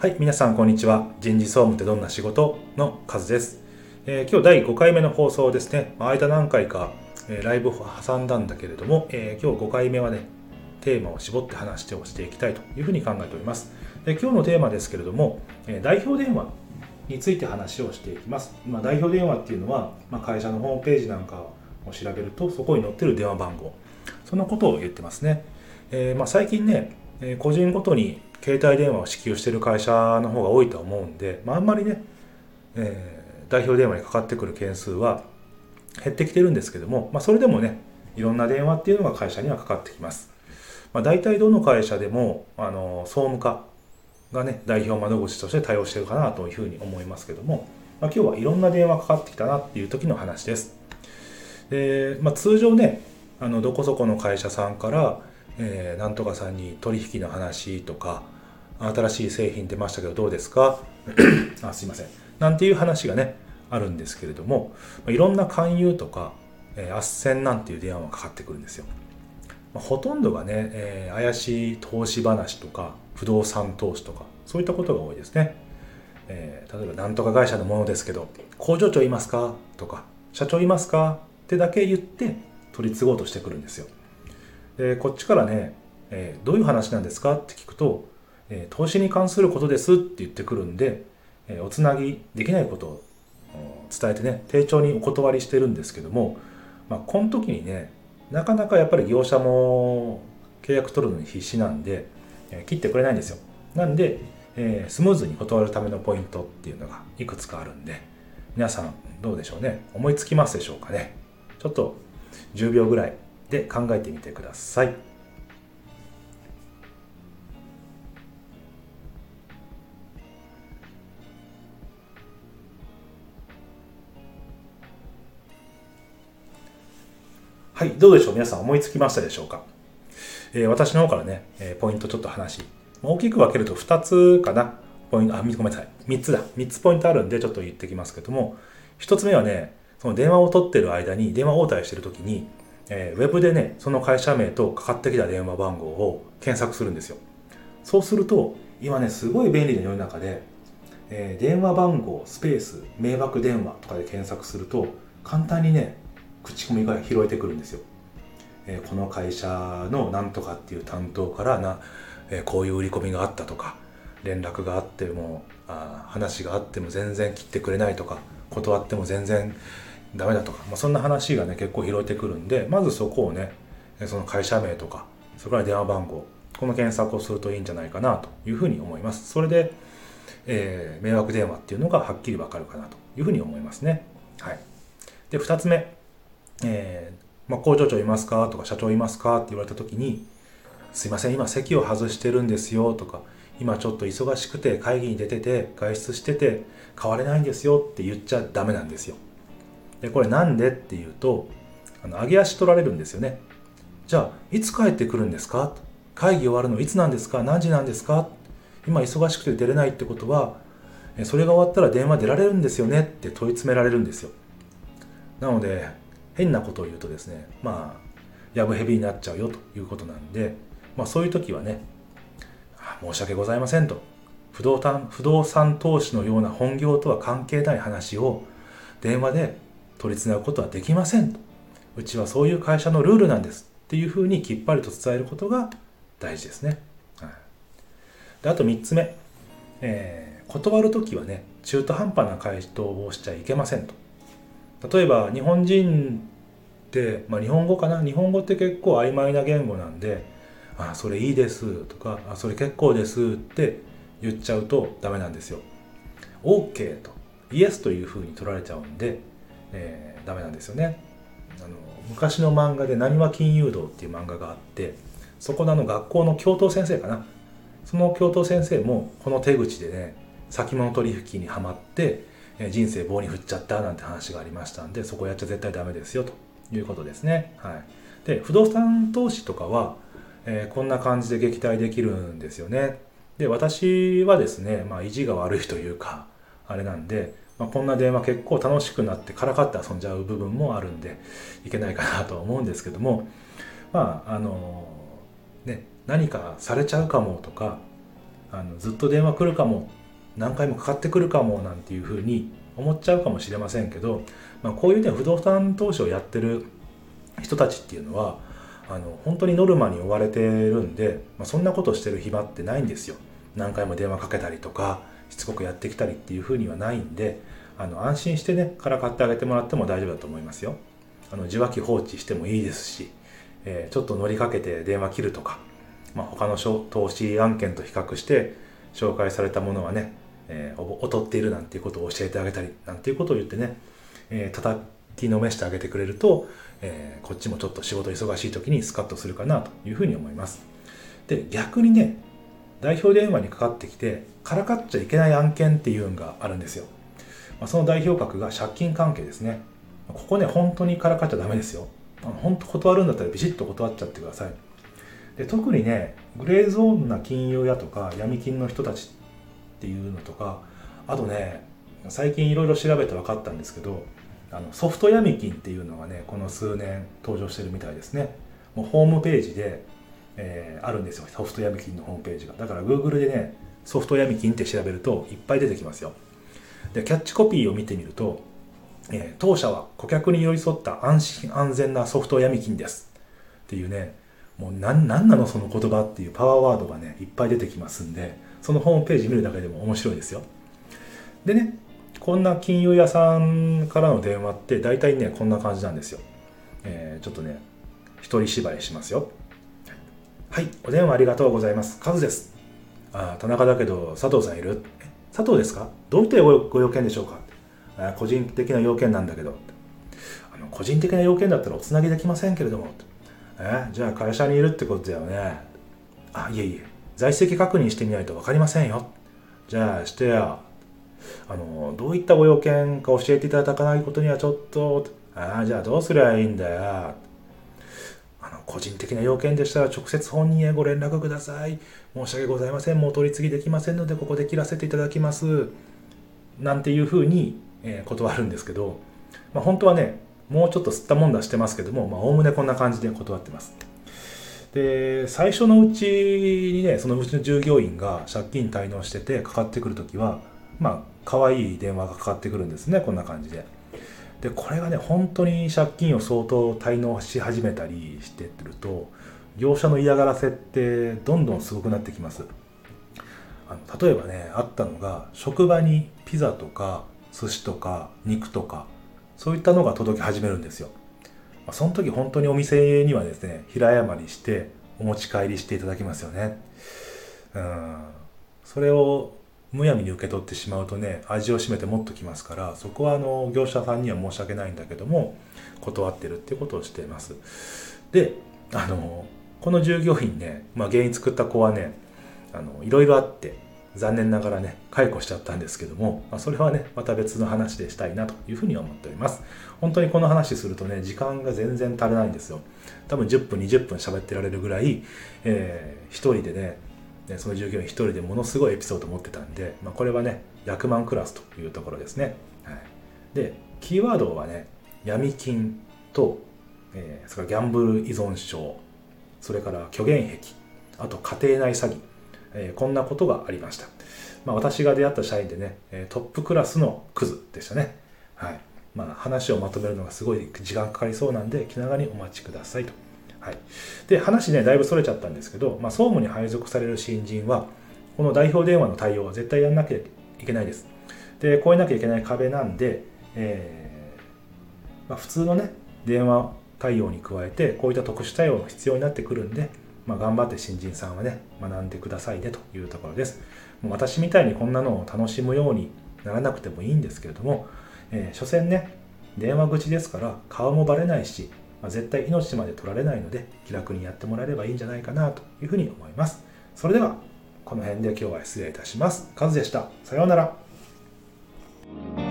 はい、皆さんこんにちは。人事総務ってどんな仕事のカズです。えー、今日第5回目の放送ですね。間何回か、えー、ライブを挟んだんだけれども、えー、今日5回目はね、テーマを絞って話をしていきたいというふうに考えております。で今日のテーマですけれども、え代表電話について話をしていきます。まあ、代表電話っていうのは、まあ、会社のホームページなんかを調べると、そこに載ってる電話番号、そんなことを言ってますね。えまあ、最近ね、個人ごとに携帯電話を支給している会社の方が多いと思うんで、まあ、あんまりね、えー、代表電話にかかってくる件数は減ってきてるんですけども、まあ、それでもねいろんな電話っていうのが会社にはかかってきます、まあ、大体どの会社でもあの総務課がね代表窓口として対応してるかなというふうに思いますけども、まあ、今日はいろんな電話かかってきたなっていう時の話です。で、まあ、通常ねあのどこそこの会社さんからえー、なんとかさんに取引の話とか新しい製品出ましたけどどうですか？あすいません。なんていう話がねあるんですけれどもいろんな勧誘とか、えー、斡旋なんていう電話がかかってくるんですよ、まあ、ほとんどがね、えー、怪しい投資話とか不動産投資とかそういったことが多いですね、えー、例えばなんとか会社のものですけど工場長いますか？とか社長いますか？ってだけ言って取り継ごうとしてくるんですよ。でこっちからね、えー、どういう話なんですかって聞くと、えー、投資に関することですって言ってくるんで、えー、おつなぎできないことを伝えてね丁重にお断りしてるんですけども、まあ、この時にねなかなかやっぱり業者も契約取るのに必死なんで、えー、切ってくれないんですよ。なんで、えー、スムーズに断るためのポイントっていうのがいくつかあるんで皆さんどうでしょうね？思いつきますでしょうかね？ちょっと10秒ぐらいで考えてみてください。はい、どうでしょう？皆さん思いつきましたでしょうか、えー、私の方からね、えー、ポイントちょっと話、大きく分けると2つかな、ポイント、あ、ごめんなさい、3つだ、3つポイントあるんでちょっと言ってきますけども、1つ目はね、その電話を取ってる間に、電話応対してる時に、えー、ウェブでね、その会社名とかかってきた電話番号を検索するんですよ。そうすると、今ね、すごい便利な世の中で、えー、電話番号、スペース、迷惑電話とかで検索すると、簡単にね、口コミが拾えてくるんですよ。えー、この会社のなんとかっていう担当からな、え、こういう売り込みがあったとか、連絡があってもあ、話があっても全然切ってくれないとか、断っても全然ダメだとか、まあ、そんな話がね結構拾えてくるんでまずそこをねその会社名とかそれから電話番号この検索をするといいんじゃないかなというふうに思います。それで、えー、迷惑電話っていうのがはっきりわかるかなというふうに思いますね。はい。で2つ目、えーまあ、工場長いますかとか社長いますかって言われた時にすいません今席を外してるんですよとか今ちょっと忙しくて会議に出てて外出してて変われないんですよって言っちゃダメなんですよ。でこれなんでっていうとあの上げ足取られるんですよね。じゃあいつ帰ってくるんですか？会議終わるのいつなんですか？何時なんですか？今忙しくて出れないってことはそれが終わったら電話出られるんですよね？って問い詰められるんですよ。なので変なことを言うとですねまあやぶへびになっちゃうよということなんで、まあ、そういう時はね申し訳ございませんと。不動産不動産投資のような本業とは関係ない話を電話で取りつなぐことはできませんうちはそういう会社のルールなんです。っていうふうにきっぱりと伝えることが大事ですね、はい、であと3つ目、えー、断る時はね中途半端な回答をしちゃいけませんと。例えば日本人って、まあ、日本語かな？日本語って結構曖昧な言語なんで「あそれいいです」とか「あそれ結構です」って言っちゃうとダメなんですよ。OK と。イエスというふうに取られちゃうんでえー、ダメなんですよねあの昔の漫画で「なにわ金融道」っていう漫画があってそこのあの学校の教頭先生かなその教頭先生もこの手口でね先物取引にはまって人生棒に振っちゃったなんて話がありましたんでそこやっちゃ絶対ダメですよということですね。はい、で不動産投資とかは、えー、こんな感じで撃退できるんですよね。で私はですね、まあ、意地が悪いというかあれなんでまあ、こんな電話結構楽しくなってからかって遊んじゃう部分もあるんでいけないかなとは思うんですけどもまああのね何かされちゃうかもとかあのずっと電話来るかも何回もかかってくるかもなんていうふうに思っちゃうかもしれませんけど、まあ、こういうね不動産投資をやってる人たちっていうのはあの本当にノルマに追われてるんで、まあ、そんなことしてる暇ってないんですよ。何回も電話かけたりとかしつこくやってきたりっていうふうにはないんであの安心してねから買ってあげてもらっても大丈夫だと思いますよ。あの受話器放置してもいいですし、えー、ちょっと乗りかけて電話切るとか、まあ、他の投資案件と比較して紹介されたものはね、えー、劣っているなんていうことを教えてあげたりなんていうことを言ってね、えー、叩きのめしてあげてくれると、えー、こっちもちょっと仕事忙しい時にスカッとするかなというふうに思います。で逆にね代表電話にかかってきてからかっちゃいけない案件っていうのがあるんですよ、まあ、その代表格が借金関係ですね。ここね本当にからかっちゃダメですよ。本当断るんだったらビシッと断っちゃってください。で特にねグレーゾーンな金融屋とか闇金の人たちっていうのとかあとね最近いろいろ調べて分かったんですけどあのソフト闇金っていうのがねこの数年登場してるみたいですね。もうホームページで、えー、あるんですよ。ソフト闇金のホームページが。だから Google でねソフト闇金って調べるといっぱい出てきますよ。でキャッチコピーを見てみると、えー、当社は顧客に寄り添った安心安全なソフト闇金です。っていうねもう何何なのその言葉っていうパワーワードがねいっぱい出てきますんでそのホームページ見るだけでも面白いですよ。でねこんな金融屋さんからの電話って大体ねこんな感じなんですよ、えー、ちょっとね一人芝居しますよ。はいお電話ありがとうございます。カズです。あ田中だけど佐藤さんいる？佐藤ですか？どういったご用件でしょうか？あ個人的な要件なんだけど。あの個人的な要件だったらおつなぎできませんけれども。えじゃあ会社にいるってことだよね。あいえいえ。在籍確認してみないと分かりませんよ。じゃあしてよあのどういったご用件か教えていただかないことにはちょっと。ああじゃあどうすりゃいいんだよ。あの個人的な要件でしたら直接本人へご連絡ください。申し訳ございません。もう取り次ぎできませんのでここで切らせていただきます。なんていうふうに、えー、断るんですけど、まあ、本当はねもうちょっと吸ったもんだしてますけどもおおむねこんな感じで断ってます。で最初のうちにねそのうちの従業員が借金滞納しててかかってくる時はまあ可愛い電話がかかってくるんですね。こんな感じで。でこれがね本当に借金を相当滞納し始めたりしてってると業者の嫌がらせってどんどんすごくなってきます。あの例えばねあったのが職場にピザとか寿司とか肉とかそういったのが届き始めるんですよ。その時本当にお店にはですね平謝りしてお持ち帰りしていただきますよね。うん。それをむやみに受け取ってしまうとね味を占めてもっときますからそこはあの業者さんには申し訳ないんだけども断ってるっていうことをしています。であのこの従業員ね、まあ、原因作った子はねあのいろいろあって残念ながらね解雇しちゃったんですけども、まあ、それはねまた別の話でしたいなというふうに思っております。本当にこの話するとね時間が全然足りないんですよ。多分10分20分喋ってられるぐらい、えー、一人でねね、その従業員一人でものすごいエピソード持ってたんで、まあ、これはね役満クラスというところですね、はい、でキーワードはね闇金と、えー、それからギャンブル依存症それから虚言癖あと家庭内詐欺、えー、こんなことがありました、まあ、私が出会った社員でねトップクラスのクズでしたね。はい。まあ、話をまとめるのがすごい時間かかりそうなんで気長にお待ちくださいと。はい、で話ねだいぶそれちゃったんですけど、まあ、総務に配属される新人はこの代表電話の対応は絶対やんなきゃいけないです。で越えなきゃいけない壁なんで、えー、まあ、普通のね電話対応に加えてこういった特殊対応が必要になってくるんで、まあ、頑張って新人さんはね学んでくださいねというところです。もう私みたいにこんなのを楽しむようにならなくてもいいんですけれども、えー、所詮ね電話口ですから顔もバレないしまあ、絶対命まで取られないので気楽にやってもらえればいいんじゃないかなというふうに思います。それではこの辺で今日は失礼いたします。カズでした。さようなら。